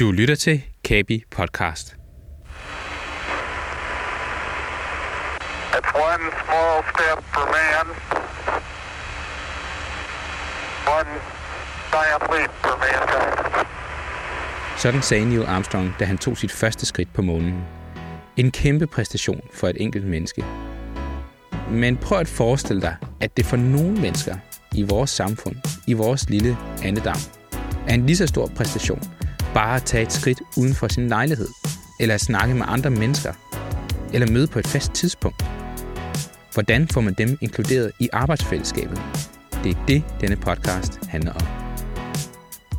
Du lytter til Kabi Podcast. It's one small step for man, one giant leap for mankind. Sådan sagde Neil Armstrong, da han tog sit første skridt på månen. En kæmpe præstation for et enkelt menneske. Men prøv at forestille dig, at det for nogle mennesker i vores samfund, i vores lille andedam, er en lige så stor præstation bare at tage et skridt uden for sin lejlighed, eller at snakke med andre mennesker, eller møde på et fast tidspunkt. Hvordan får man dem inkluderet i arbejdsfællesskabet? Det er det, denne podcast handler om.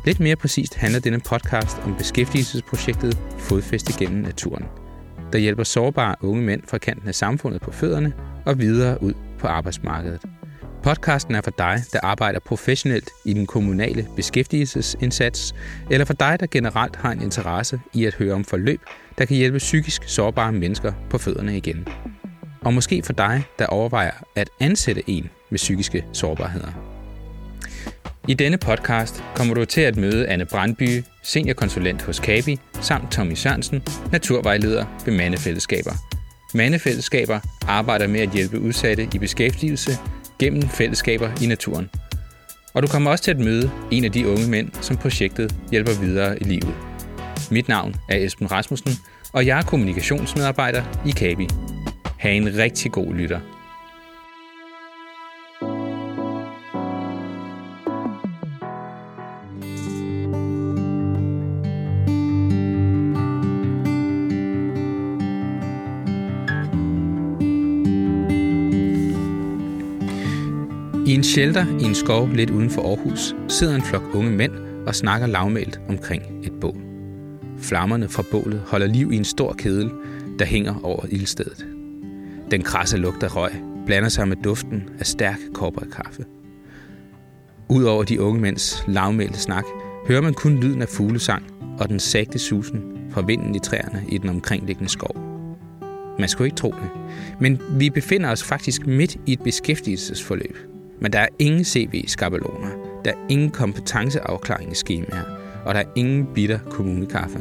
Lidt mere præcist handler denne podcast om beskæftigelsesprojektet Fodfæste gennem naturen, der hjælper sårbare unge mænd fra kanten af samfundet på fødderne og videre ud på arbejdsmarkedet. Podcasten er for dig, der arbejder professionelt i den kommunale beskæftigelsesindsats, eller for dig, der generelt har en interesse i at høre om forløb, der kan hjælpe psykisk sårbare mennesker på fødderne igen. Og måske for dig, der overvejer at ansætte en med psykiske sårbarheder. I denne podcast kommer du til at møde Anne Brandby, seniorkonsulent hos Kabi, samt Tommy Sørensen, naturvejleder ved Mandefællesskaber. Mandefællesskaber arbejder med at hjælpe udsatte i beskæftigelse gennem fællesskaber i naturen. Og du kommer også til at møde en af de unge mænd, som projektet hjælper videre i livet. Mit navn er Esben Rasmussen, og jeg er kommunikationsmedarbejder i Kabi. Ha' en rigtig god lytter. Shelter i en skov lidt uden for Aarhus sidder en flok unge mænd og snakker lavmælt omkring et bål. Flammerne fra bålet holder liv i en stor kedel, der hænger over ildstedet. Den krasse lugt af røg blander sig med duften af stærk kaffe. Udover de unge mænds lavmælte snak, hører man kun lyden af fuglesang og den sagte susen fra vinden i træerne i den omkringliggende skov. Man skulle ikke tro det, men vi befinder os faktisk midt i et beskæftigelsesforløb – men der er ingen CV-skabeloner, der er ingen kompetenceafklaringsskemaer, og der er ingen bitter kommunekaffe.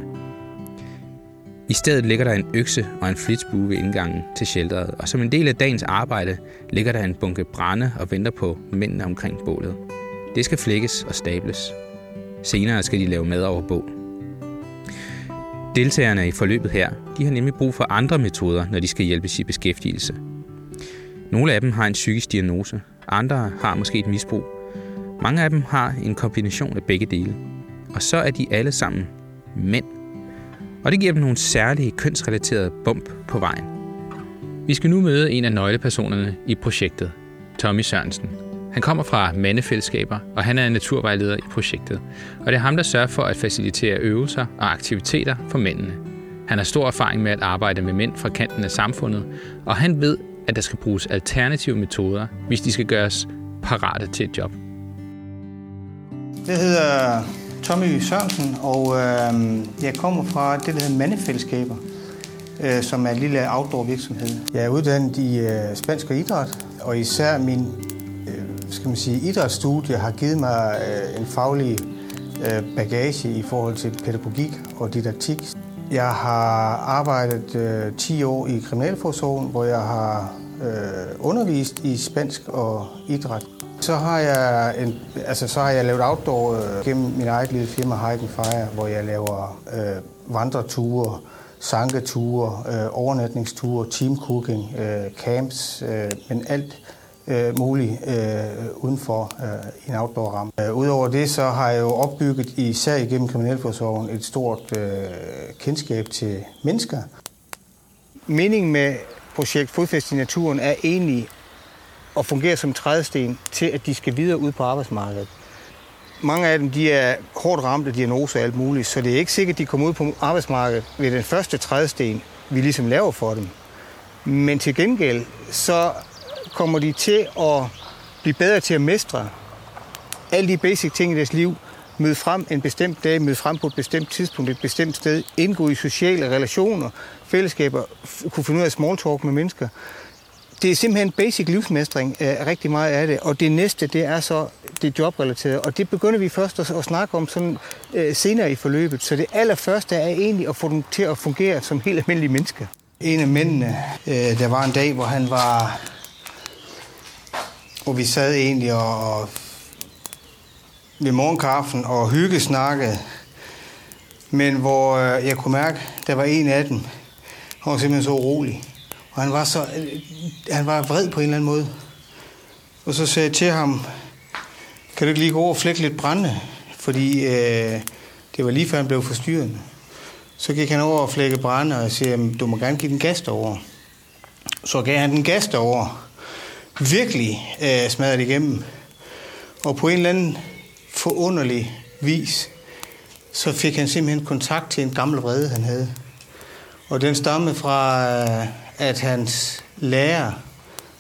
I stedet ligger der en økse og en flitsbue ved indgangen til shelteret, og som en del af dagens arbejde ligger der en bunke brænde og venter på mændene omkring bålet. Det skal flækkes og stables. Senere skal de lave mad over bål. Deltagerne i forløbet her, de har nemlig brug for andre metoder, når de skal hjælpes i beskæftigelse. Nogle af dem har en psykisk diagnose, andre har måske et misbrug. Mange af dem har en kombination af begge dele. Og så er de alle sammen mænd. Og det giver dem nogle særlige kønsrelaterede bump på vejen. Vi skal nu møde en af nøglepersonerne i projektet, Tommy Sørensen. Han kommer fra mandefællesskaber, og han er naturvejleder i projektet. Og det er ham, der sørger for at facilitere øvelser og aktiviteter for mændene. Han har stor erfaring med at arbejde med mænd fra kanten af samfundet, og han ved, at der skal bruges alternative metoder, hvis de skal gøres parate til et job. Jeg hedder Tommy Sørensen, og øh, jeg kommer fra det, der hedder Mandefællesskaber, øh, som er en lille outdoor virksomhed. Jeg er uddannet i øh, spansk og idræt, og især min øh, skal man sige, idrætsstudie har givet mig øh, en faglig øh, bagage i forhold til pædagogik og didaktik. Jeg har arbejdet øh, 10 år i Kriminalforsorgen, hvor jeg har øh, undervist i spansk og idræt. Så har jeg, en, altså, så har jeg lavet outdoor øh, gennem min eget lille firma Hike Fire, hvor jeg laver øh, vandreture, sanketure, øh, overnatningsture, teamcooking, øh, camps, øh, men alt øh, muligt øh, uden for øh, en outdoor-ramme. Øh, Udover det, så har jeg jo opbygget, især igennem Kriminalforsorgen, et stort øh, kendskab til mennesker. Meningen med projekt Fodfæst i Naturen er egentlig at fungere som trædesten til, at de skal videre ud på arbejdsmarkedet. Mange af dem de er hårdt ramt af diagnoser og alt muligt, så det er ikke sikkert, at de kommer ud på arbejdsmarkedet ved den første trædesten, vi ligesom laver for dem. Men til gengæld, så kommer de til at blive bedre til at mestre alle de basic ting i deres liv, møde frem en bestemt dag, møde frem på et bestemt tidspunkt, et bestemt sted, indgå i sociale relationer, fællesskaber, kunne finde ud af small talk med mennesker. det er simpelthen basic livsmestring af rigtig meget af det, og det næste, det er så det jobrelaterede, og det begynder vi først at, at snakke om sådan øh, senere i forløbet. Så det allerførste er egentlig at få dem til at fungere som helt almindelige mennesker. En af mændene, øh, der var en dag, hvor han var, hvor vi sad egentlig og, og ved morgenkaffen og hyggesnakkede, men hvor øh, jeg kunne mærke, der var en af dem, han var simpelthen så urolig. Og han var, så, øh, han var vred på en eller anden måde. Og så sagde jeg til ham, kan du ikke lige gå over og flække lidt brænde? Fordi øh, det var lige før han blev forstyrret. Så gik han over og flække brænde, og jeg du må gerne give den gas derovre. Så gav han den gas derovre. Virkelig øh, smadret igennem. Og på en eller anden forunderlig vis, så fik han simpelthen kontakt til en gammel vrede, han havde. Og den stammede fra, øh, at hans lærer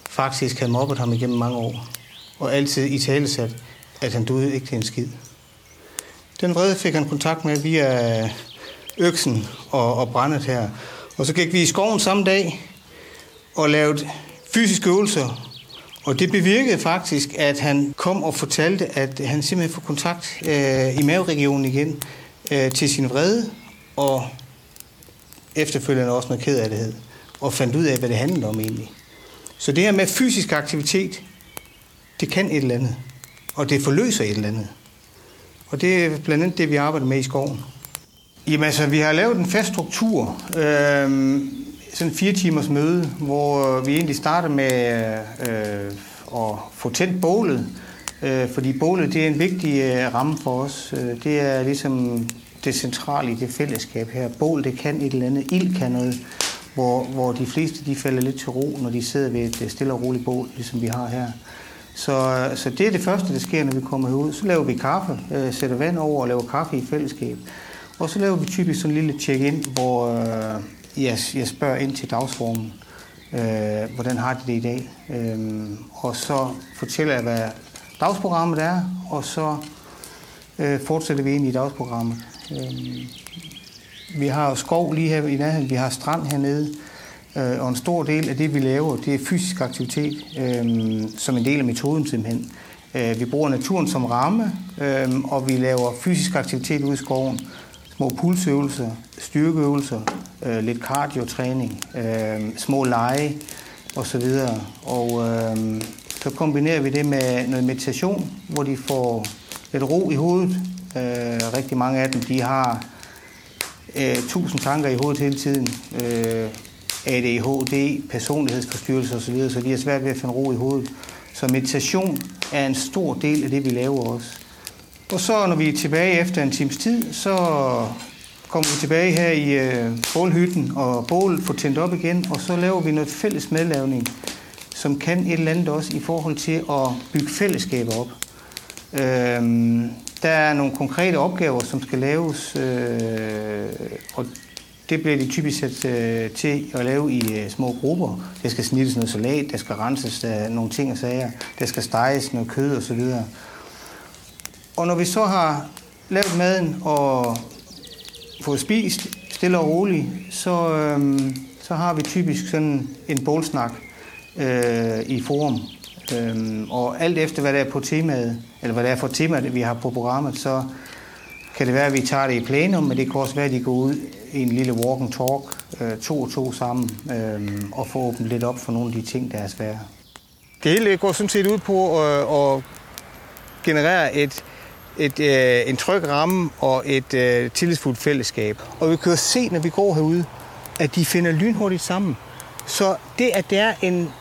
faktisk havde mobbet ham igennem mange år. Og altid i talesat, at han døde ikke til en skid. Den vrede fik han kontakt med via øh, øksen og, og brændet her. Og så gik vi i skoven samme dag og lavede fysiske øvelser. Og det bevirkede faktisk, at han kom og fortalte, at han simpelthen får kontakt øh, i maveregionen igen øh, til sin vrede, og efterfølgende også noget kedelighed, og fandt ud af, hvad det handlede om egentlig. Så det her med fysisk aktivitet, det kan et eller andet, og det forløser et eller andet. Og det er blandt andet det, vi arbejder med i skoven. Jamen altså, vi har lavet en fast struktur, øh, sådan fire timers møde, hvor øh, vi egentlig starter med øh, at få tændt bålet, øh, fordi bålet det er en vigtig øh, ramme for os. Øh, det er ligesom det centrale i det fællesskab her. Bål, det kan et eller andet. Ild kan noget, hvor, hvor de fleste de falder lidt til ro, når de sidder ved et øh, stille og roligt bål, ligesom vi har her. Så, så det er det første, der sker, når vi kommer herud. Så laver vi kaffe, øh, sætter vand over og laver kaffe i fællesskab. Og så laver vi typisk sådan en lille check-in, hvor øh, jeg, jeg spørger ind til dagsformen. Øh, hvordan har de det i dag? Øh, og så fortæller jeg, hvad dagsprogrammet er, og så øh, fortsætter vi ind i dagsprogrammet. Øh, vi har skov lige her i nærheden, vi har strand hernede, øh, og en stor del af det, vi laver, det er fysisk aktivitet, øh, som en del af metoden simpelthen. Øh, vi bruger naturen som ramme, øh, og vi laver fysisk aktivitet ude i skoven. Små pulsøvelser, styrkeøvelser, øh, lidt cardio-træning, øh, små lege osv. Og øh, så kombinerer vi det med noget meditation, hvor de får lidt ro i hovedet. Øh, rigtig mange af dem, de har øh, tusind tanker i hovedet hele tiden. Øh, ADHD, personlighedsforstyrrelser osv., så de har svært ved at finde ro i hovedet. Så meditation er en stor del af det, vi laver også. Og så når vi er tilbage efter en times tid, så kommer vi tilbage her i øh, bålhytten, og bålet får tændt op igen, og så laver vi noget fælles medlavning, som kan et eller andet også i forhold til at bygge fællesskaber op. Øhm, der er nogle konkrete opgaver, som skal laves, øh, og det bliver de typisk sat øh, til at lave i øh, små grupper. Der skal snittes noget salat, der skal renses der nogle ting og sager, der skal steges noget kød osv. Og når vi så har lavet maden og fået spist stille og roligt, så, øh, så har vi typisk sådan en bålsnak øh, i forum. Øh, og alt efter hvad der er på temaet, eller hvad det er for temaet, vi har på programmet, så kan det være, at vi tager det i plenum, men det kan også være, at de går ud i en lille walk and talk, øh, to og to sammen, øh, og få åbnet lidt op for nogle af de ting, der er svære. Det hele går sådan set ud på at, at generere et, et, øh, en tryg ramme og et øh, tillidsfuldt fællesskab. Og vi kan jo se, når vi går herude, at de finder lynhurtigt sammen. Så det, at det er en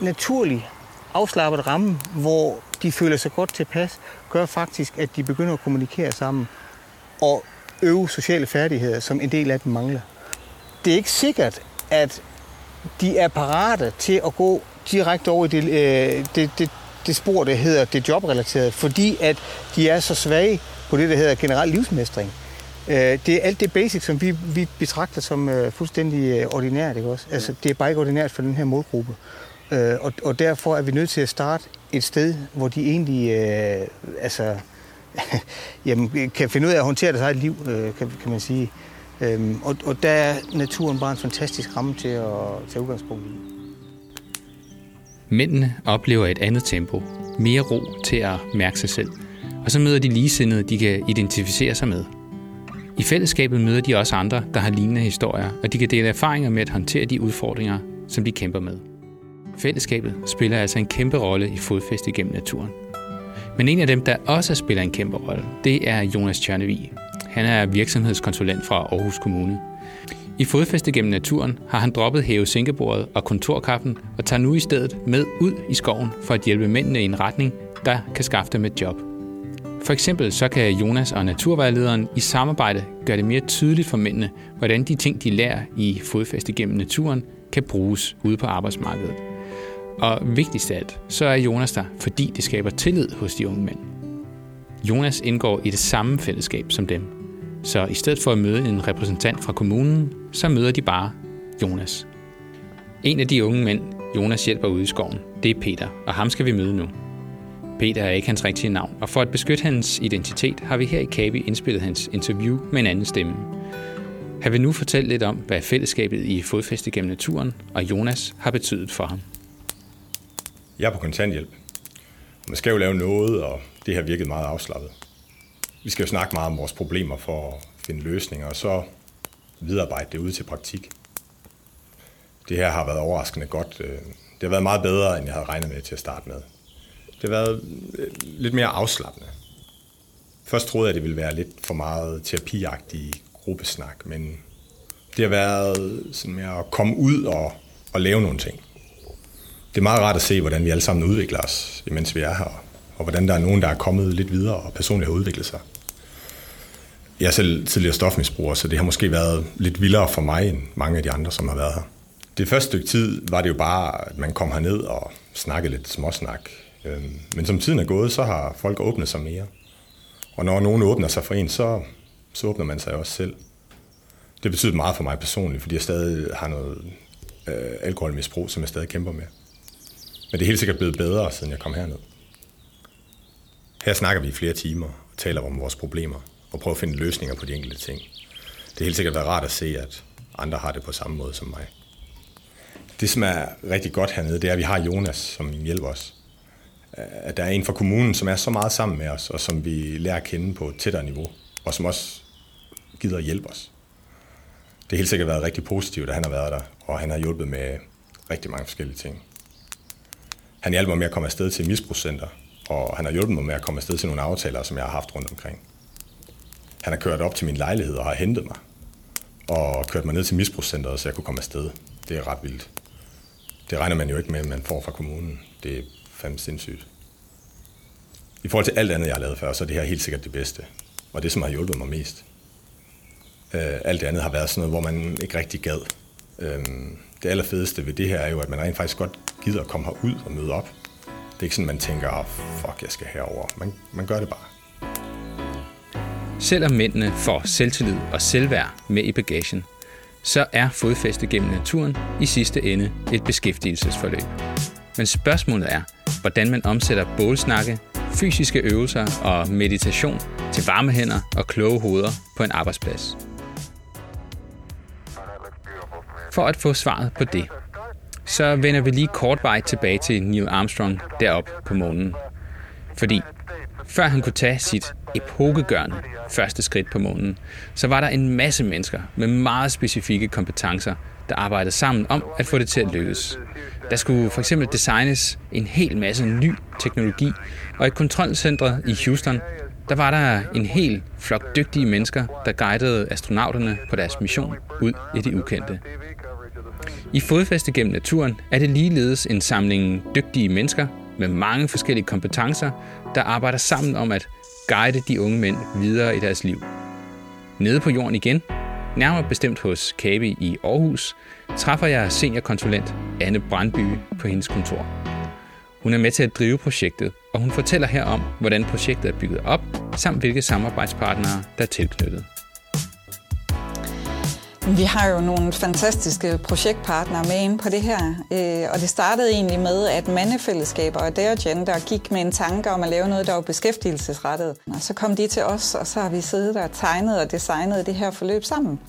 naturlig afslappet ramme, hvor de føler sig godt tilpas, gør faktisk, at de begynder at kommunikere sammen og øve sociale færdigheder, som en del af dem mangler. Det er ikke sikkert, at de er parate til at gå direkte over i det, øh, det, det, det spor, der hedder det jobrelaterede, fordi at de er så svage på det, der hedder generel livsmestring. Øh, det er alt det basic, som vi, vi betragter som øh, fuldstændig ordinært. Ikke også? Altså, det er bare ikke ordinært for den her målgruppe. Og, og derfor er vi nødt til at starte et sted, hvor de egentlig øh, altså, jamen, kan finde ud af at håndtere deres eget liv, øh, kan, kan man sige. Øhm, og, og der er naturen bare en fantastisk ramme til at tage udgangspunkt i. Mændene oplever et andet tempo, mere ro til at mærke sig selv, og så møder de ligesindede, de kan identificere sig med. I fællesskabet møder de også andre, der har lignende historier, og de kan dele erfaringer med at håndtere de udfordringer, som de kæmper med. Fællesskabet spiller altså en kæmpe rolle i fodfæste gennem naturen. Men en af dem, der også spiller en kæmpe rolle, det er Jonas Tjørnevig. Han er virksomhedskonsulent fra Aarhus Kommune. I fodfæste gennem naturen har han droppet hæve sænkebordet og kontorkaffen og tager nu i stedet med ud i skoven for at hjælpe mændene i en retning, der kan skaffe dem et job. For eksempel så kan Jonas og naturvejlederen i samarbejde gøre det mere tydeligt for mændene, hvordan de ting, de lærer i fodfæste gennem naturen, kan bruges ude på arbejdsmarkedet. Og vigtigst af alt, så er Jonas der, fordi det skaber tillid hos de unge mænd. Jonas indgår i det samme fællesskab som dem. Så i stedet for at møde en repræsentant fra kommunen, så møder de bare Jonas. En af de unge mænd, Jonas hjælper ude i skoven, det er Peter, og ham skal vi møde nu. Peter er ikke hans rigtige navn, og for at beskytte hans identitet har vi her i Kabi indspillet hans interview med en anden stemme. Han vil nu fortælle lidt om, hvad fællesskabet i Fodfæste gennem naturen og Jonas har betydet for ham. Jeg er på kontanthjælp. Man skal jo lave noget, og det har virket meget afslappet. Vi skal jo snakke meget om vores problemer for at finde løsninger, og så viderearbejde det ud til praktik. Det her har været overraskende godt. Øh, det har været meget bedre, end jeg havde regnet med til at starte med. Det har været øh, lidt mere afslappende. Først troede jeg, at det ville være lidt for meget terapiagtig gruppesnak, men det har været sådan mere at komme ud og, og lave nogle ting. Det er meget rart at se, hvordan vi alle sammen udvikler os, imens vi er her, og hvordan der er nogen, der er kommet lidt videre og personligt har udviklet sig. Jeg er selv tidligere stofmisbruger, så det har måske været lidt vildere for mig end mange af de andre, som har været her. Det første stykke tid var det jo bare, at man kom herned og snakkede lidt småsnak. Øhm, men som tiden er gået, så har folk åbnet sig mere. Og når nogen åbner sig for en, så, så åbner man sig også selv. Det betyder meget for mig personligt, fordi jeg stadig har noget øh, alkoholmisbrug, som jeg stadig kæmper med. Men det er helt sikkert blevet bedre, siden jeg kom herned. Her snakker vi i flere timer og taler om vores problemer og prøve at finde løsninger på de enkelte ting. Det er helt sikkert været rart at se, at andre har det på samme måde som mig. Det, som er rigtig godt hernede, det er, at vi har Jonas, som hjælper os. Øh, at der er en fra kommunen, som er så meget sammen med os, og som vi lærer at kende på et tættere niveau, og som også gider at hjælpe os. Det har helt sikkert været rigtig positivt, at han har været der, og han har hjulpet med rigtig mange forskellige ting. Han hjalp mig med at komme afsted til misbrugscenter, og han har hjulpet mig med at komme afsted til nogle aftaler, som jeg har haft rundt omkring. Han har kørt op til min lejlighed og har hentet mig, og kørt mig ned til misbrugscenteret, så jeg kunne komme afsted. Det er ret vildt. Det regner man jo ikke med, at man får fra kommunen. Det er fandme sindssygt. I forhold til alt andet, jeg har lavet før, så er det her helt sikkert det bedste. Og det, som har hjulpet mig mest. Uh, alt det andet har været sådan noget, hvor man ikke rigtig gad. Uh, det allerfedeste ved det her er jo, at man rent faktisk godt gider at komme herud og møde op. Det er ikke sådan, man tænker, oh, fuck, jeg skal herover. Man, man gør det bare. Selvom mændene får selvtillid og selvværd med i bagagen, så er fodfæste gennem naturen i sidste ende et beskæftigelsesforløb. Men spørgsmålet er, hvordan man omsætter bålsnakke, fysiske øvelser og meditation til varme hænder og kloge hoveder på en arbejdsplads. For at få svaret på det, så vender vi lige kort vej tilbage til Neil Armstrong derop på månen. Fordi før han kunne tage sit epokegørende første skridt på månen, så var der en masse mennesker med meget specifikke kompetencer, der arbejdede sammen om at få det til at lykkes. Der skulle for eksempel designes en hel masse ny teknologi, og i kontrolcentret i Houston, der var der en hel flok dygtige mennesker, der guidede astronauterne på deres mission ud i det ukendte. I fodfæste gennem naturen er det ligeledes en samling dygtige mennesker med mange forskellige kompetencer, der arbejder sammen om at guide de unge mænd videre i deres liv. Nede på jorden igen, nærmere bestemt hos Kabi i Aarhus, træffer jeg seniorkonsulent Anne Brandby på hendes kontor. Hun er med til at drive projektet, og hun fortæller her om, hvordan projektet er bygget op, samt hvilke samarbejdspartnere, der er tilknyttet. Vi har jo nogle fantastiske projektpartnere med inde på det her, øh, og det startede egentlig med, at mandefællesskaber og der gender gik med en tanke om at lave noget, der var beskæftigelsesrettet. Og så kom de til os, og så har vi siddet og tegnet og designet det her forløb sammen.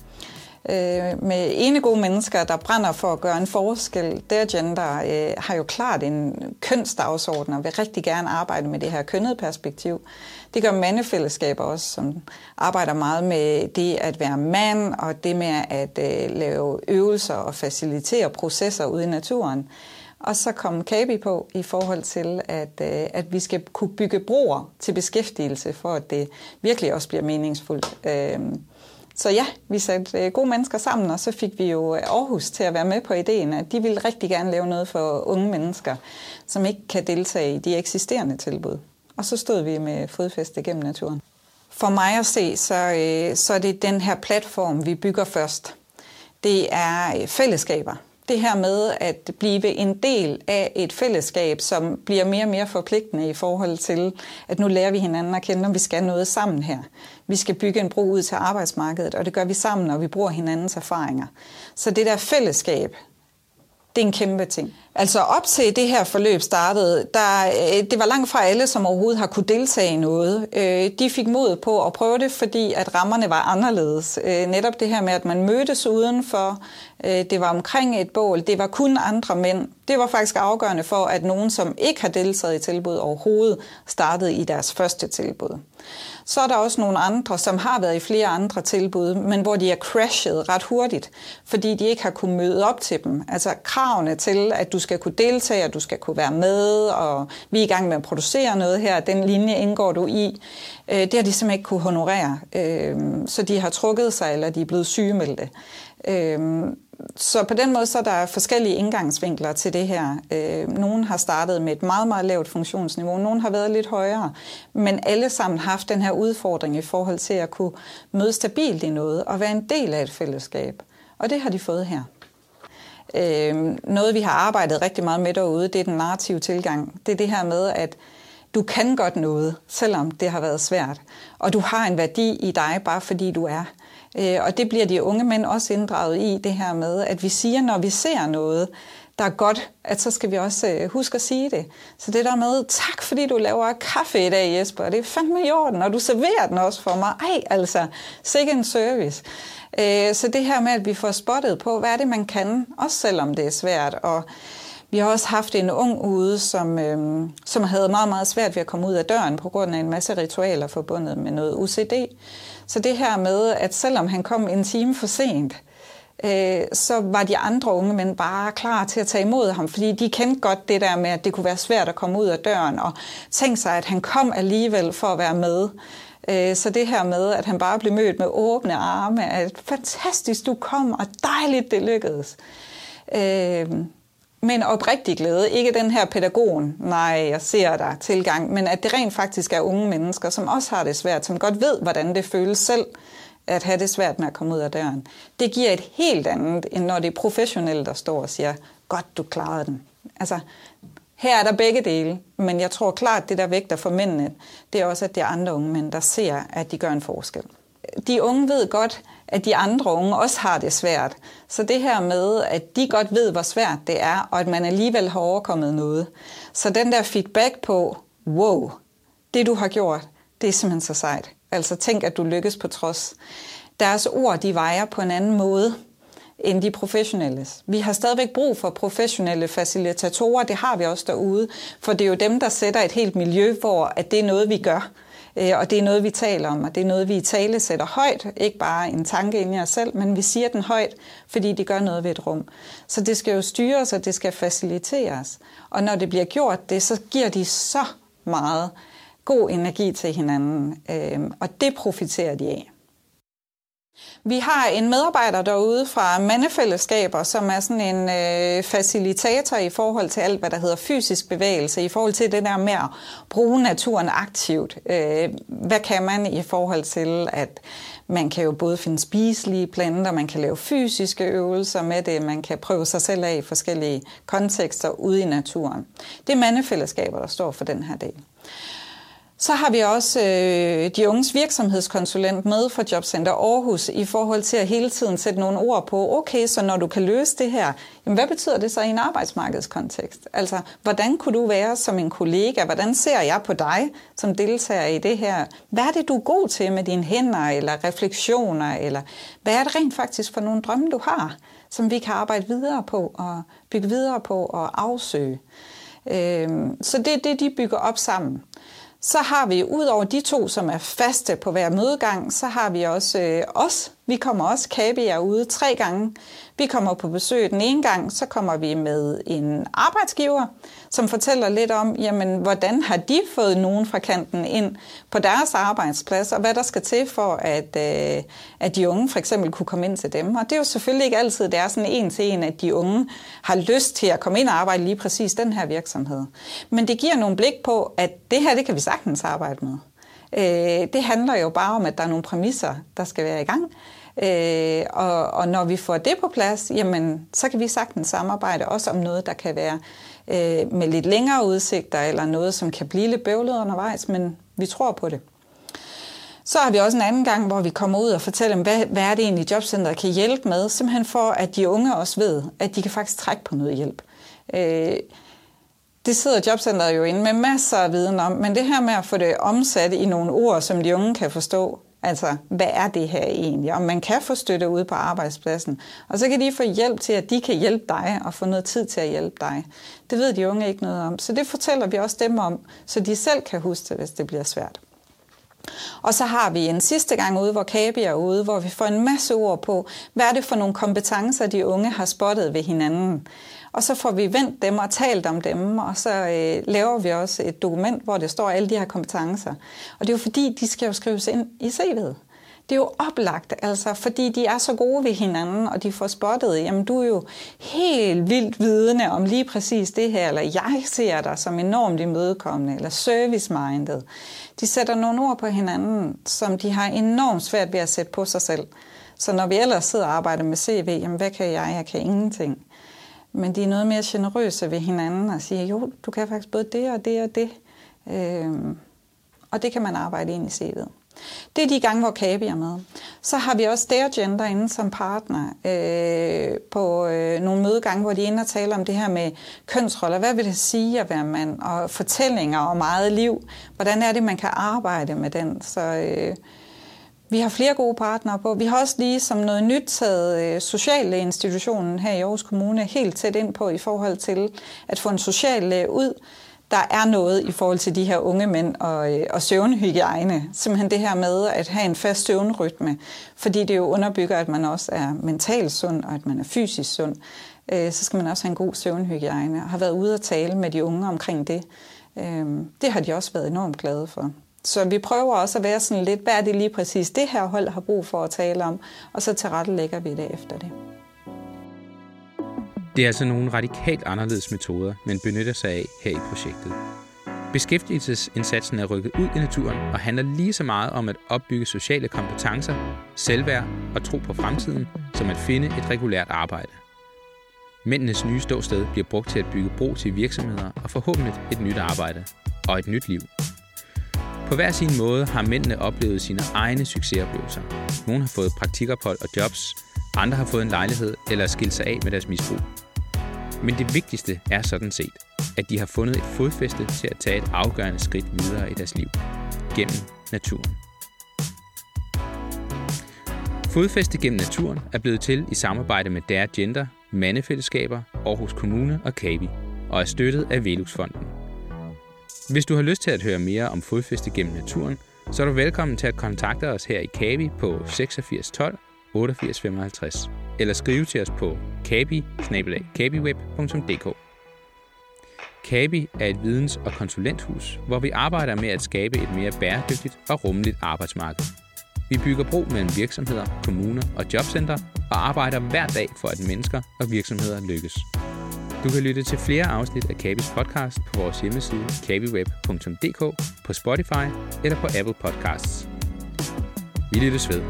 Øh, med ene gode mennesker, der brænder for at gøre en forskel. Der gender øh, har jo klart en kønsdagsorden og vil rigtig gerne arbejde med det her kønnet perspektiv. Det gør mandefællesskaber også, som arbejder meget med det at være mand og det med at øh, lave øvelser og facilitere processer ude i naturen. Og så kom Kabi på i forhold til, at, øh, at vi skal kunne bygge broer til beskæftigelse, for at det virkelig også bliver meningsfuldt. Øh, så ja, vi satte øh, gode mennesker sammen, og så fik vi jo øh, Aarhus til at være med på ideen, at de ville rigtig gerne lave noget for unge mennesker, som ikke kan deltage i de eksisterende tilbud. Og så stod vi med fodfæste gennem naturen. For mig at se, så, øh, så er det den her platform, vi bygger først. Det er øh, fællesskaber det her med at blive en del af et fællesskab, som bliver mere og mere forpligtende i forhold til, at nu lærer vi hinanden at kende, om vi skal noget sammen her. Vi skal bygge en bro ud til arbejdsmarkedet, og det gør vi sammen, når vi bruger hinandens erfaringer. Så det der fællesskab, det er en kæmpe ting. Altså op til det her forløb startede, der, øh, det var langt fra alle, som overhovedet har kunne deltage i noget. Øh, de fik mod på at prøve det, fordi at rammerne var anderledes. Øh, netop det her med, at man mødtes udenfor, det var omkring et bål, det var kun andre mænd. Det var faktisk afgørende for, at nogen, som ikke har deltaget i tilbud overhovedet, startede i deres første tilbud. Så er der også nogle andre, som har været i flere andre tilbud, men hvor de er crashet ret hurtigt, fordi de ikke har kunnet møde op til dem. Altså kravene til, at du skal kunne deltage, og du skal kunne være med, og vi er i gang med at producere noget her, den linje indgår du i. Øh, det har de simpelthen ikke kunne honorere, øh, så de har trukket sig, eller de er blevet sygemeldte. Øh, så på den måde så er der forskellige indgangsvinkler til det her. Øh, nogle har startet med et meget, meget lavt funktionsniveau, nogle har været lidt højere, men alle sammen har haft den her udfordring i forhold til at kunne møde stabilt i noget og være en del af et fællesskab. Og det har de fået her. Øh, noget, vi har arbejdet rigtig meget med derude, det er den narrative tilgang. Det er det her med, at du kan godt noget, selvom det har været svært. Og du har en værdi i dig, bare fordi du er. Øh, og det bliver de unge mænd også inddraget i, det her med, at vi siger, når vi ser noget, der er godt, at så skal vi også øh, huske at sige det. Så det der med, tak fordi du laver kaffe i dag, Jesper, det er fandme i orden, og du serverer den også for mig. Ej, altså, sikke en service. Øh, så det her med, at vi får spottet på, hvad er det, man kan, også selvom det er svært. Og vi har også haft en ung ude, som, øh, som havde meget, meget svært ved at komme ud af døren på grund af en masse ritualer forbundet med noget UCD. Så det her med, at selvom han kom en time for sent, øh, så var de andre unge mænd bare klar til at tage imod ham, fordi de kendte godt det der med, at det kunne være svært at komme ud af døren, og tænke sig, at han kom alligevel for at være med. Øh, så det her med, at han bare blev mødt med åbne arme, at fantastisk, du kom, og dejligt, det lykkedes. Øh, med en oprigtig glæde. Ikke den her pædagogen, nej, jeg ser dig tilgang, men at det rent faktisk er unge mennesker, som også har det svært, som godt ved, hvordan det føles selv at have det svært med at komme ud af døren. Det giver et helt andet, end når det er professionelle, der står og siger, godt, du klarede den. Altså, her er der begge dele, men jeg tror klart, det der vægter for mændene, det er også, at det er andre unge mænd, der ser, at de gør en forskel. De unge ved godt, at de andre unge også har det svært. Så det her med, at de godt ved, hvor svært det er, og at man alligevel har overkommet noget. Så den der feedback på, wow, det du har gjort, det er simpelthen så sejt. Altså tænk, at du lykkes på trods. Deres ord, de vejer på en anden måde end de professionelle. Vi har stadigvæk brug for professionelle facilitatorer, det har vi også derude, for det er jo dem, der sætter et helt miljø, hvor at det er noget, vi gør. Øh, og det er noget, vi taler om, og det er noget, vi i tale sætter højt. Ikke bare en tanke ind i os selv, men vi siger den højt, fordi det gør noget ved et rum. Så det skal jo styres, og det skal faciliteres. Og når det bliver gjort det, så giver de så meget god energi til hinanden, øhm, og det profiterer de af. Vi har en medarbejder derude fra Mandefællesskaber, som er sådan en øh, facilitator i forhold til alt, hvad der hedder fysisk bevægelse, i forhold til det der med at bruge naturen aktivt. Øh, hvad kan man i forhold til, at man kan jo både finde spiselige planter, man kan lave fysiske øvelser med det, man kan prøve sig selv af i forskellige kontekster ude i naturen. Det er mandefællesskaber, der står for den her del. Så har vi også øh, de unges virksomhedskonsulent med fra Jobcenter Aarhus i forhold til at hele tiden sætte nogle ord på, okay, så når du kan løse det her, jamen hvad betyder det så i en arbejdsmarkedskontekst? Altså, hvordan kunne du være som en kollega? Hvordan ser jeg på dig som deltager i det her? Hvad er det, du er god til med dine hænder eller refleksioner? Eller hvad er det rent faktisk for nogle drømme, du har, som vi kan arbejde videre på og bygge videre på og afsøge? Øh, så det er det, de bygger op sammen. Så har vi, ud over de to, som er faste på hver mødegang, så har vi også øh, os. Vi kommer også, kabier ude tre gange. Vi kommer på besøg den ene gang, så kommer vi med en arbejdsgiver, som fortæller lidt om, jamen, hvordan har de fået nogen fra kanten ind på deres arbejdsplads, og hvad der skal til for, at, øh, at de unge for eksempel kunne komme ind til dem. Og det er jo selvfølgelig ikke altid, det er sådan en til en, at de unge har lyst til at komme ind og arbejde lige præcis den her virksomhed. Men det giver nogle blik på, at det her, det kan vi sagtens arbejde med. Øh, det handler jo bare om, at der er nogle præmisser, der skal være i gang. Øh, og, og når vi får det på plads, jamen, så kan vi sagtens samarbejde også om noget, der kan være øh, med lidt længere udsigter, eller noget, som kan blive lidt bøvlet undervejs, men vi tror på det. Så har vi også en anden gang, hvor vi kommer ud og fortæller dem, hvad, hvad er det egentlig, jobcenteret kan hjælpe med, simpelthen for, at de unge også ved, at de kan faktisk trække på noget hjælp. Øh, det sidder jobcenteret jo inde med masser af viden om, men det her med at få det omsat i nogle ord, som de unge kan forstå, Altså, hvad er det her egentlig? Om man kan få støtte ude på arbejdspladsen. Og så kan de få hjælp til, at de kan hjælpe dig og få noget tid til at hjælpe dig. Det ved de unge ikke noget om. Så det fortæller vi også dem om, så de selv kan huske det, hvis det bliver svært. Og så har vi en sidste gang ude, hvor Kabi er ude, hvor vi får en masse ord på, hvad er det for nogle kompetencer, de unge har spottet ved hinanden. Og så får vi vendt dem og talt om dem, og så øh, laver vi også et dokument, hvor det står alle de her kompetencer. Og det er jo fordi, de skal jo skrives ind i CV'et. Det er jo oplagt, altså, fordi de er så gode ved hinanden, og de får spottet, jamen du er jo helt vildt vidende om lige præcis det her, eller jeg ser dig som enormt imødekommende, eller service-minded. De sætter nogle ord på hinanden, som de har enormt svært ved at sætte på sig selv. Så når vi ellers sidder og arbejder med CV, jamen hvad kan jeg? Jeg kan ingenting. Men de er noget mere generøse ved hinanden og siger, jo, du kan faktisk både det og det og det. Øhm, og det kan man arbejde ind i CV'et. Det er de gange, hvor Kabi er med. Så har vi også der Gender inde som partner øh, på øh, nogle mødegange, hvor de er inde og taler om det her med kønsroller. Hvad vil det sige at være mand? Og fortællinger om eget liv. Hvordan er det, man kan arbejde med den? Så øh, vi har flere gode partnere på. Vi har også lige som noget nyt taget øh, sociale institutionen her i Aarhus Kommune helt tæt ind på i forhold til at få en social øh, ud, der er noget i forhold til de her unge mænd og, øh, og søvnhygiejne. Simpelthen det her med at have en fast søvnrytme, fordi det jo underbygger, at man også er mentalt sund og at man er fysisk sund. Så skal man også have en god søvnhygiejne og har været ude og tale med de unge omkring det. Det har de også været enormt glade for. Så vi prøver også at være sådan lidt, hvad er det lige præcis det her hold har brug for at tale om, og så tilrettelægger vi det efter det. Det er altså nogle radikalt anderledes metoder, man benytter sig af her i projektet. Beskæftigelsesindsatsen er rykket ud i naturen og handler lige så meget om at opbygge sociale kompetencer, selvværd og tro på fremtiden, som at finde et regulært arbejde. Mændenes nye ståsted bliver brugt til at bygge bro til virksomheder og forhåbentlig et nyt arbejde og et nyt liv. På hver sin måde har mændene oplevet sine egne succesoplevelser. Nogle har fået praktikophold og jobs, andre har fået en lejlighed eller skilt sig af med deres misbrug. Men det vigtigste er sådan set, at de har fundet et fodfæste til at tage et afgørende skridt videre i deres liv. Gennem naturen. Fodfæste gennem naturen er blevet til i samarbejde med Dare Gender, Mandefællesskaber, Aarhus Kommune og Kavi, og er støttet af Veluxfonden. Hvis du har lyst til at høre mere om fodfæste gennem naturen, så er du velkommen til at kontakte os her i Kabi på 86 12 88 55, eller skrive til os på kabi Kabi er et videns- og konsulenthus, hvor vi arbejder med at skabe et mere bæredygtigt og rummeligt arbejdsmarked. Vi bygger bro mellem virksomheder, kommuner og jobcenter og arbejder hver dag for, at mennesker og virksomheder lykkes. Du kan lytte til flere afsnit af Kabis podcast på vores hjemmeside kabiweb.dk, på Spotify eller på Apple Podcasts. Vi lyttes ved.